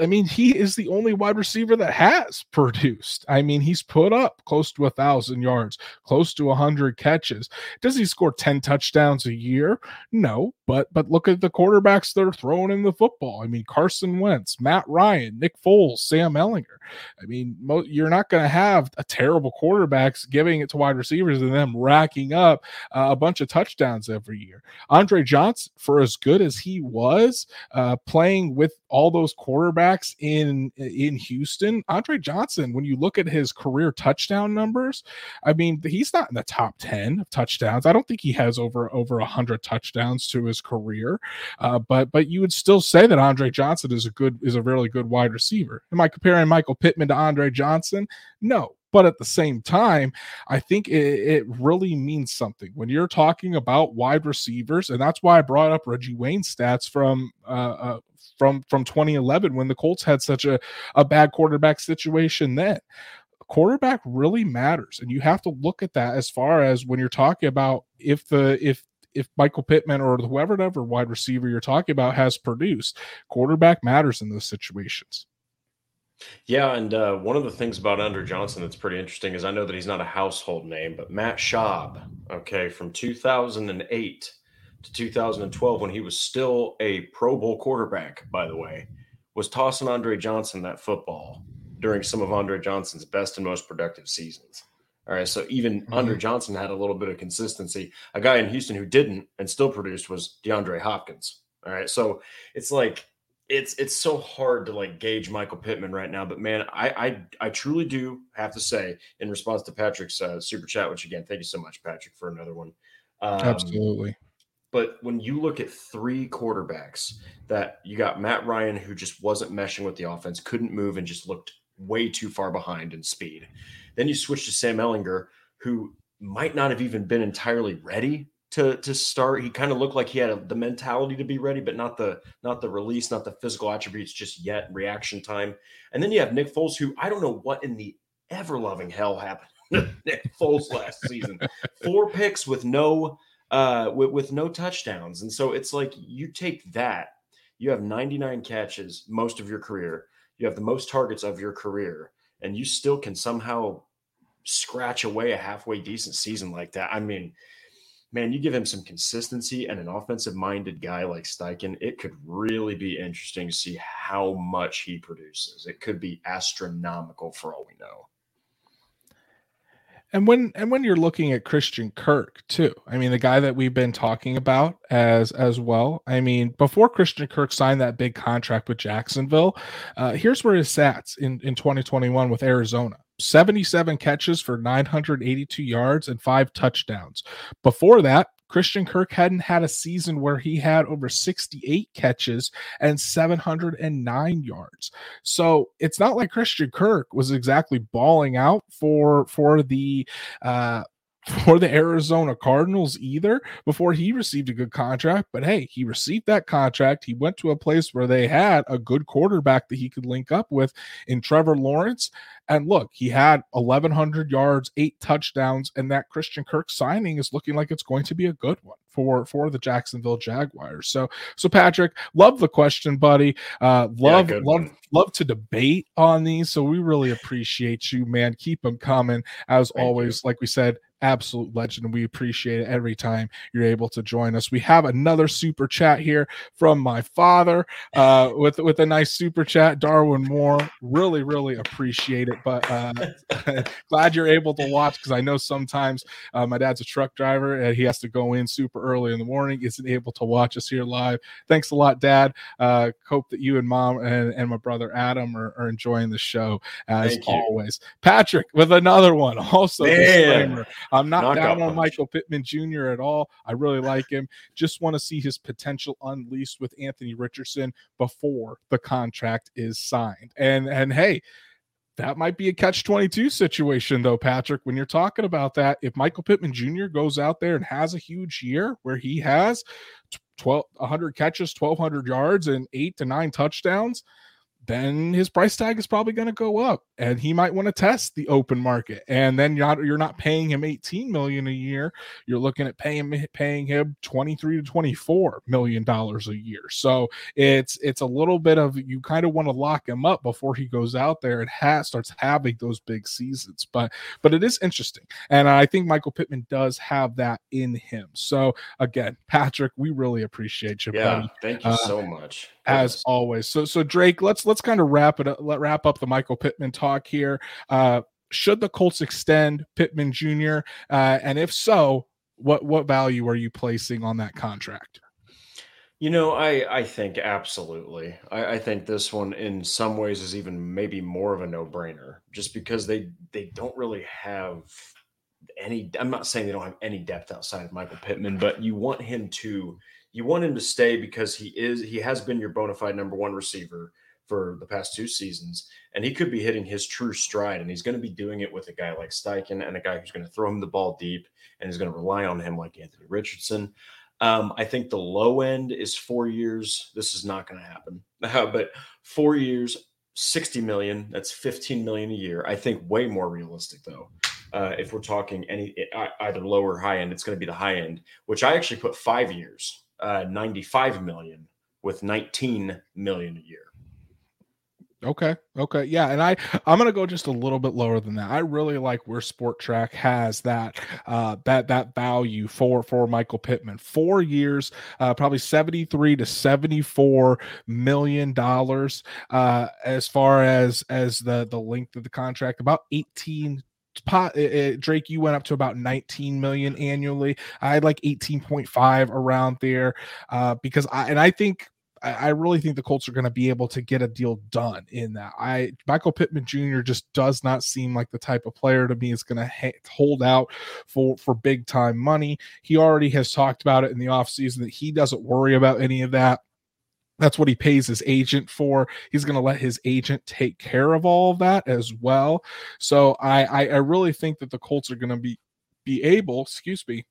I mean, he is the only wide receiver that has produced. I mean, he's put up close to a thousand yards, close to a hundred catches. Does he score 10 touchdowns a year? No, but but look at the quarterbacks that are throwing in the football. I mean, Carson Wentz, Matt Ryan, Nick Foles, Sam Ehlinger. I mean, mo- you're not going to have a terrible quarterbacks giving it to wide receivers and them racking up uh, a bunch of touchdowns every year. Andre Johnson, for as good as he was uh, playing with all those quarterbacks in in Houston, Andre Johnson, when you look at his career touchdown numbers, I mean, he's not in the top 10 of touchdowns. I don't think he has over over 100 touchdowns to his career. Uh, but but you would still say that Andre Johnson is a good is a really good wide receiver. Am I comparing Michael Pittman to Andre Johnson? No, but at the same time, I think it, it, really means something when you're talking about wide receivers, and that's why I brought up Reggie Wayne's stats from uh, uh, from from 2011 when the Colts had such a, a bad quarterback situation then. Quarterback really matters, and you have to look at that as far as when you're talking about if the if if Michael Pittman or whoever whatever wide receiver you're talking about has produced, quarterback matters in those situations. Yeah, and uh, one of the things about Andre Johnson that's pretty interesting is I know that he's not a household name, but Matt Schaub, okay, from 2008 to 2012, when he was still a Pro Bowl quarterback, by the way, was tossing Andre Johnson that football during some of Andre Johnson's best and most productive seasons. All right, so even mm-hmm. Andre Johnson had a little bit of consistency. A guy in Houston who didn't and still produced was DeAndre Hopkins. All right, so it's like it's it's so hard to like gauge Michael Pittman right now, but man, I I, I truly do have to say in response to Patrick's uh, super chat, which again, thank you so much, Patrick, for another one. Um, Absolutely. But when you look at three quarterbacks that you got Matt Ryan, who just wasn't meshing with the offense, couldn't move, and just looked way too far behind in speed. Then you switch to Sam Ehlinger, who might not have even been entirely ready to to start. He kind of looked like he had a, the mentality to be ready, but not the not the release, not the physical attributes just yet. Reaction time, and then you have Nick Foles, who I don't know what in the ever loving hell happened. Nick Foles last season, four picks with no uh with, with no touchdowns, and so it's like you take that. You have 99 catches most of your career. You have the most targets of your career, and you still can somehow scratch away a halfway decent season like that. I mean, man, you give him some consistency and an offensive minded guy like Steichen, it could really be interesting to see how much he produces. It could be astronomical for all we know. And when and when you're looking at Christian Kirk too, I mean the guy that we've been talking about as as well. I mean before Christian Kirk signed that big contract with Jacksonville, uh, here's where his stats in in 2021 with Arizona. 77 catches for 982 yards and five touchdowns. Before that, Christian Kirk hadn't had a season where he had over 68 catches and 709 yards. So it's not like Christian Kirk was exactly balling out for for the uh for the Arizona Cardinals either before he received a good contract. But hey, he received that contract. He went to a place where they had a good quarterback that he could link up with in Trevor Lawrence. And look, he had 1,100 yards, eight touchdowns, and that Christian Kirk signing is looking like it's going to be a good one for for the Jacksonville Jaguars. So, so Patrick, love the question, buddy. Uh, love yeah, love one. love to debate on these. So we really appreciate you, man. Keep them coming as Thank always. You. Like we said, absolute legend. We appreciate it every time you're able to join us. We have another super chat here from my father uh, with with a nice super chat, Darwin Moore. Really, really appreciate it. But uh, glad you're able to watch because I know sometimes uh, my dad's a truck driver and he has to go in super early in the morning, isn't able to watch us here live. Thanks a lot, Dad. Uh, hope that you and Mom and, and my brother Adam are, are enjoying the show as always. Patrick with another one. Also, disclaimer. I'm not down on punch. Michael Pittman Jr. at all. I really like him. Just want to see his potential unleashed with Anthony Richardson before the contract is signed. And and hey, that might be a catch 22 situation though patrick when you're talking about that if michael pittman jr goes out there and has a huge year where he has 12 100 catches 1200 yards and 8 to 9 touchdowns then his price tag is probably going to go up and he might want to test the open market and then you're not, you're not paying him 18 million a year you're looking at paying paying him 23 to 24 million dollars a year so it's it's a little bit of you kind of want to lock him up before he goes out there and has starts having those big seasons but but it is interesting and i think michael pittman does have that in him so again patrick we really appreciate you yeah buddy. thank you uh, so much as always. So so Drake, let's let's kind of wrap it up, let wrap up the Michael Pittman talk here. Uh, should the Colts extend Pittman Jr. Uh, and if so, what what value are you placing on that contract? You know, I I think absolutely. I, I think this one in some ways is even maybe more of a no brainer, just because they they don't really have any. I'm not saying they don't have any depth outside of Michael Pittman, but you want him to you want him to stay because he is he has been your bona fide number one receiver for the past two seasons, and he could be hitting his true stride. And he's going to be doing it with a guy like Steichen and a guy who's going to throw him the ball deep and is going to rely on him like Anthony Richardson. Um, I think the low end is four years. This is not going to happen, uh, but four years, 60 million, that's 15 million a year. I think way more realistic though. Uh, if we're talking any either low or high end, it's going to be the high end, which I actually put five years uh, 95 million with 19 million a year. Okay. Okay. Yeah. And I, I'm to go just a little bit lower than that. I really like where Spotrac has that, uh, that, that value for, for Michael Pittman. Four years, uh, probably 73 to 74 million dollars, uh, as far as, as the, the length of the contract, about 18 pot it, it, Drake, you went up to about 19 million annually. I had like 18.5 around there uh, because I and I think I, really think the Colts are going to be able to get a deal done in that. I Michael Pittman Jr. just does not seem like the type of player to me is going to ha- hold out for for big time money. He already has talked about it in the offseason that he doesn't worry about any of that that's what he pays his agent for. He's going to let his agent take care of all of that as well. So I, I, I really think that the Colts are going to be be able, excuse me,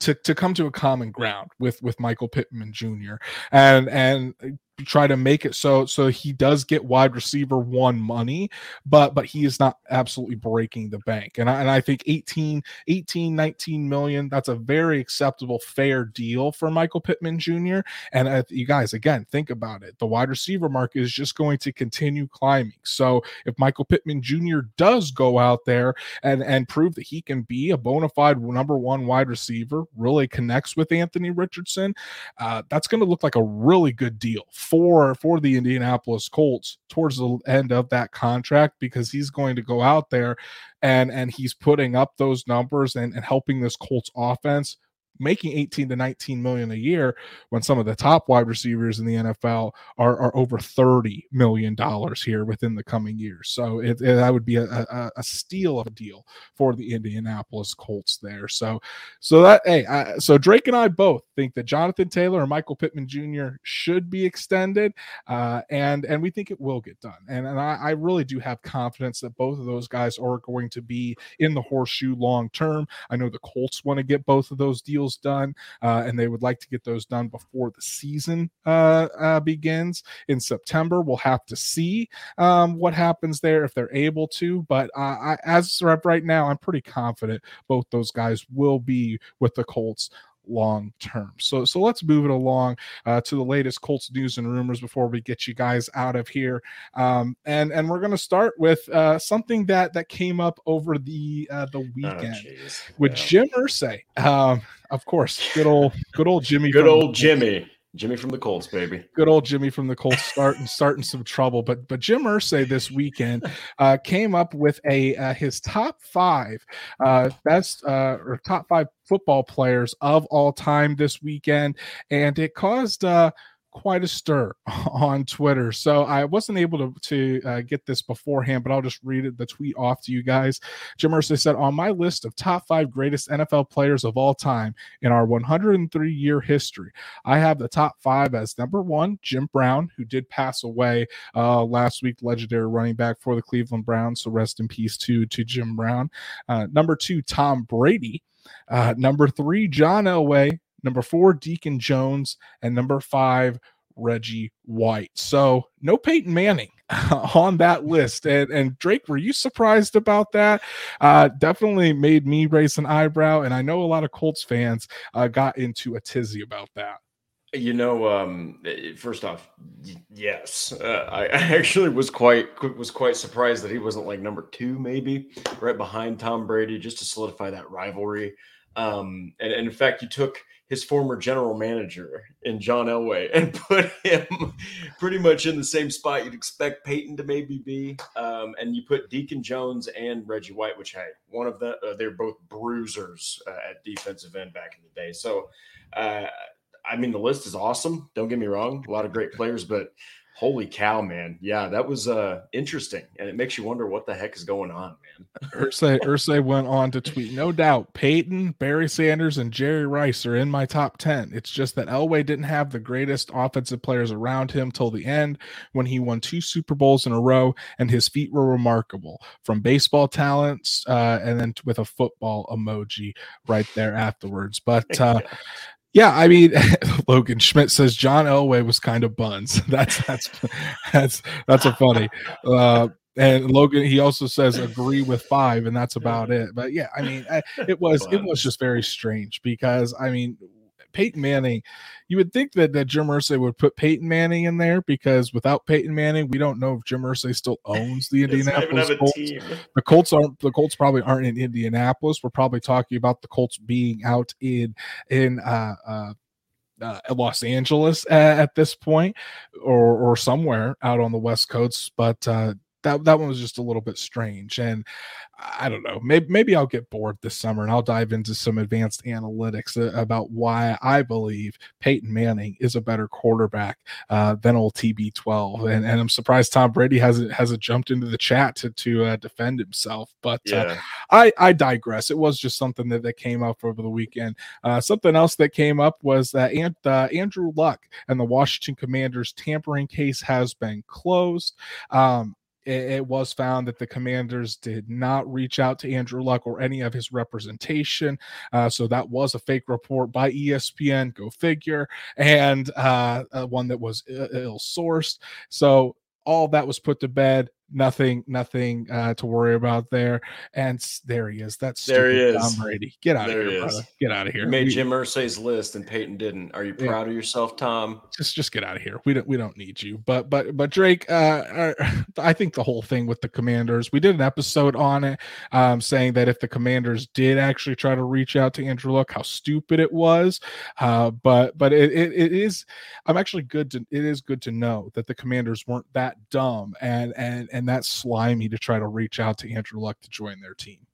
to to come to a common ground with with Michael Pittman Jr. and and try to make it so so he does get wide receiver one money but but he is not absolutely breaking the bank and I, and I think 18 18 19 million that's a very acceptable fair deal for Michael Pittman Jr. and uh, you guys again think about it the wide receiver market is just going to continue climbing so if Michael Pittman Jr. does go out there and and prove that he can be a bona fide number one wide receiver really connects with Anthony Richardson uh, that's going to look like a really good deal for for the Indianapolis Colts towards the end of that contract because he's going to go out there and and he's putting up those numbers and, and helping this Colts offense making 18 to 19 million a year when some of the top wide receivers in the NFL are, are over 30 million dollars here within the coming years. So it, it, that would be a, a, a, steal of a deal for the Indianapolis Colts there. So so that hey, I, so Drake and I both think that Jonathan Taylor and Michael Pittman Jr. should be extended, uh, and and we think it will get done. And and I, I really do have confidence that both of those guys are going to be in the horseshoe long term. I know the Colts want to get both of those deals deals done, uh, and they would like to get those done before the season uh, uh, begins in September. We'll have to see um, what happens there if they're able to. But I, as of right now, I'm pretty confident both those guys will be with the Colts long term. So so let's move it along uh, to the latest Colts news and rumors before we get you guys out of here. Um, and and we're going to start with uh, something that that came up over the uh, the oh, weekend oh, with yeah. Jim Irsay. Um, of course, good old good old Jimmy. Good old Jimmy. Jimmy from the Colts, baby. Good old Jimmy from the Colts starting starting some trouble. But but Jim Irsay this weekend uh, came up with a uh, his top five uh, best uh, or top five football players of all time this weekend, and it caused uh, quite a stir on Twitter. So I wasn't able to, to uh, get this beforehand, but I'll just read the tweet off to you guys. Jim Irsay said, On my list of top five greatest NFL players of all time in our 103 year history, I have the top five as number one, Jim Brown, who did pass away uh, last week, legendary running back for the Cleveland Browns. So rest in peace to, to Jim Brown. Uh, number two, Tom Brady. Uh, number three, John Elway number four, Deacon Jones, and number five, Reggie White. So no Peyton Manning on that list. And, and Drake, were you surprised about that? Uh, definitely made me raise an eyebrow. And I know a lot of Colts fans uh, got into a tizzy about that. You know, um, first off, yes, uh, I actually was quite was quite surprised that he wasn't like number two, maybe right behind Tom Brady, just to solidify that rivalry. Um, and, and in fact, you took his former general manager in John Elway and put him pretty much in the same spot you'd expect Peyton to maybe be. Um, and you put Deacon Jones and Reggie White, which hey, one of the, uh, they're both bruisers uh, at defensive end back in the day. So, uh, I mean, the list is awesome. Don't get me wrong, a lot of great players, but Holy cow, man. Yeah, that was uh interesting. And it makes you wonder what the heck is going on, man. Irsay, Irsay went on to tweet, no doubt, Peyton, Barry Sanders, and Jerry Rice are in my top 10. It's just that Elway didn't have the greatest offensive players around him till the end when he won two Super Bowls in a row, and his feet were remarkable from baseball talents uh, and then with a football emoji right there afterwards. But uh, yeah, I mean, Logan Schmidt says John Elway was kind of buns. That's that's that's that's a funny. Uh, and Logan, he also says agree with five, and that's about it. But yeah, I mean, it was it was just very strange because I mean, Peyton Manning, you would think that, that Jim Irsay would put Peyton Manning in there because without Peyton Manning, we don't know if Jim Irsay still owns the Indianapolis Colts. The Colts aren't the Colts probably aren't in Indianapolis. We're probably talking about the Colts being out in in uh, uh, uh, Los Angeles at, at, this point, or or somewhere out on the West Coast. But uh, that that one was just a little bit strange and i don't know maybe maybe i'll get bored this summer and i'll dive into some advanced analytics uh, about why i believe peyton manning is a better quarterback uh, than old tb12 and, and i'm surprised tom brady hasn't hasn't jumped into the chat to to uh, defend himself but uh, i i digress it was just something that, that came up over the weekend uh, something else that came up was that uh, andrew luck and the washington commanders tampering case has been closed um, it, it, was found that the commanders did not reach out to Andrew Luck or any of his representation. Uh, so that was a fake report by ESPN, go figure, and uh, uh, one that was ill sourced. So all that was put to bed nothing nothing uh, to worry about there and there he is that's there he is Tom Brady. Get out there of here brother. get out of here. You made Jim Irsay's list and Peyton didn't. Are you proud yeah. of yourself Tom? Just just get out of here. We don't we don't need you. But but but Drake uh, I think the whole thing with the commanders we did an episode on it um, saying that if the commanders did actually try to reach out to Andrew Luck how stupid it was. Uh, but but it, it, it is I'm actually good to it is good to know that the commanders weren't that dumb and and and that slimy to try to reach out to Andrew Luck to join their team.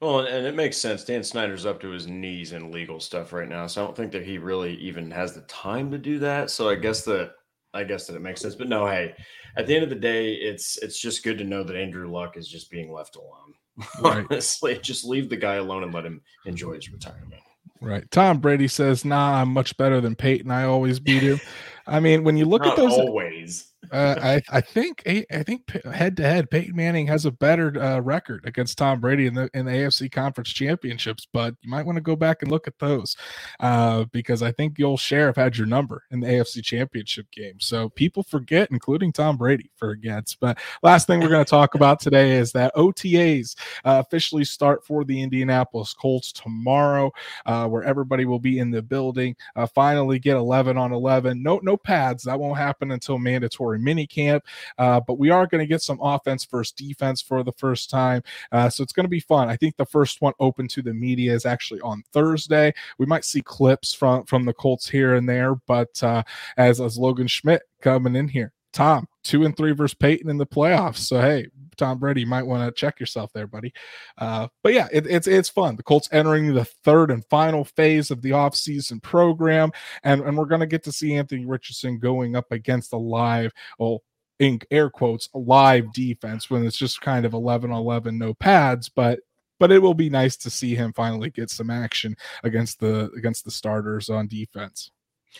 Well, and it makes sense. Dan Snyder's up to his knees in legal stuff right now, so I don't think that he really even has the time to do that. So I guess that I guess that it makes sense. But no, hey, at the end of the day, it's it's just good to know that Andrew Luck is just being left alone. Right. Honestly, just leave the guy alone and let him enjoy his retirement. Right. Tom Brady says, "Nah, I'm much better than Peyton. I always beat him." I mean, when you look Not at those, always. Uh, I I think I think head to head, Peyton Manning has a better uh, record against Tom Brady in the in the AFC Conference Championships. But you might want to go back and look at those uh, because I think you'll sheriff had your number in the AFC Championship game. So people forget, including Tom Brady forgets. But last thing we're going to talk about today is that OTAs uh, officially start for the Indianapolis Colts tomorrow, uh, where everybody will be in the building. Finally, get 11 on 11. No no pads. That won't happen until mandatory mini camp. Uh, but we are going to get some offense versus defense for the first time. Uh, so it's going to be fun. I think the first one open to the media is actually on Thursday. We might see clips from from the Colts here and there, but uh, as as Logan Schmidt coming in here, Tom two and three versus Peyton in the playoffs. So hey, Tom Brady, you might want to check yourself there, buddy. Uh, but yeah, it, it's it's fun. The Colts entering the third and final phase of the offseason program, and, and we're gonna get to see Anthony Richardson going up against a live, well, in air quotes, live defense when it's just kind of 11 11, no pads, but but it will be nice to see him finally get some action against the against the starters on defense.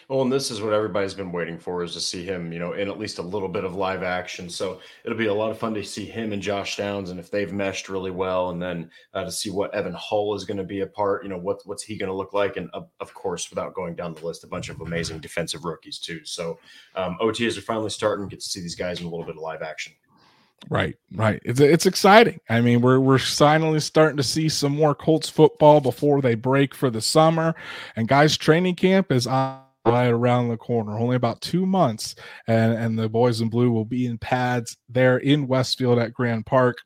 Well, and this is what everybody's been waiting for is to see him, you know, in at least a little bit of live action. So it'll be a lot of fun to see him and Josh Downs, and if they've meshed really well, and then uh, to see what Evan Hull is going to be a part. You know, what what's he going to look like, and uh, of course, without going down the list, a bunch of amazing defensive rookies too. So um, OTAs are finally starting. Get to see these guys in a little bit of live action. Right, right. It's it's exciting. I mean, we're we're finally starting to see some more Colts football before they break for the summer, and guys, training camp is on right around the corner. Only about two months, and and the boys in blue will be in pads there in Westfield at Grand Park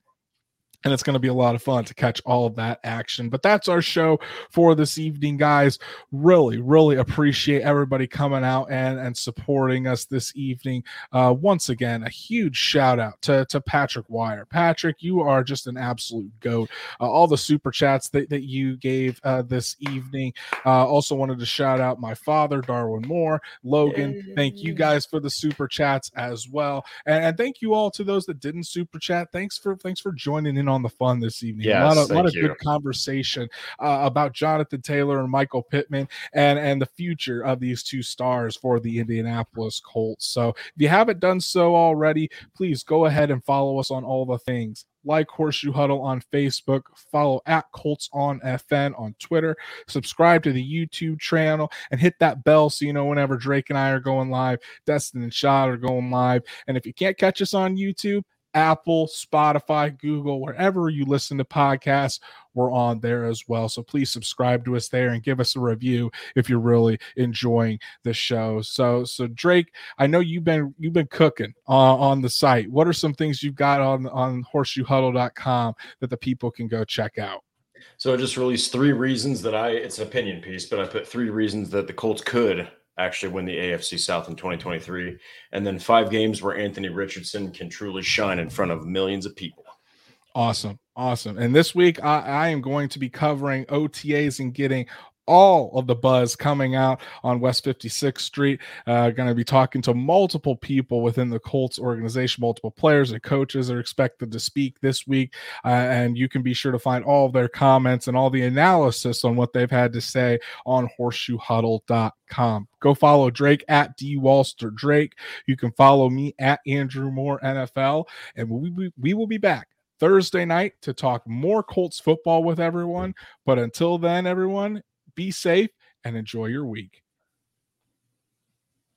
and it's going to be a lot of fun to catch all of that action. But that's our show for this evening, guys. Really, really appreciate everybody coming out and, and supporting us this evening. Uh, once again, a huge shout out to, to Patrick Wire. Patrick, you are just an absolute goat. Uh, all the super chats that, that you gave uh, this evening. Uh, also wanted to shout out my father, Darwin Moore, Logan. Thank you guys for the super chats as well, and, and thank you all to those that didn't super chat. Thanks for thanks for joining in on the fun this evening. Yes, a lot of, lot of good conversation uh, about Jonathan Taylor and Michael Pittman and and the future of these two stars for the Indianapolis Colts. So if you haven't done so already, please go ahead and follow us on all the things like Horseshoe Huddle on Facebook, follow at Colts on FN on Twitter, subscribe to the YouTube channel, and hit that bell so you know whenever Drake and I are going live, Destin and Shot are going live. And if you can't catch us on YouTube, Apple, Spotify, Google, wherever you listen to podcasts, we're on there as well. So please subscribe to us there and give us a review if you're really enjoying the show. So, so Drake, I know you've been you've been cooking uh, on the site. What are some things you've got on on horseshoehuddle.com that the people can go check out? So I just released three reasons that I it's an opinion piece, but I put three reasons that the Colts could actually win the AFC South in 2023. And then five games where Anthony Richardson can truly shine in front of millions of people. Awesome. Awesome. And this week, I, I am going to be covering OTAs and getting all of the buzz coming out on West 56th Street. Uh, going to be talking to multiple people within the Colts organization, multiple players and coaches are expected to speak this week. Uh, and you can be sure to find all of their comments and all the analysis on what they've had to say on horseshoehuddle.com. Go follow Drake at D Walster Drake. You can follow me at Andrew Moore NFL, and we, we will be back Thursday night to talk more Colts football with everyone. But until then, everyone, be safe and enjoy your week.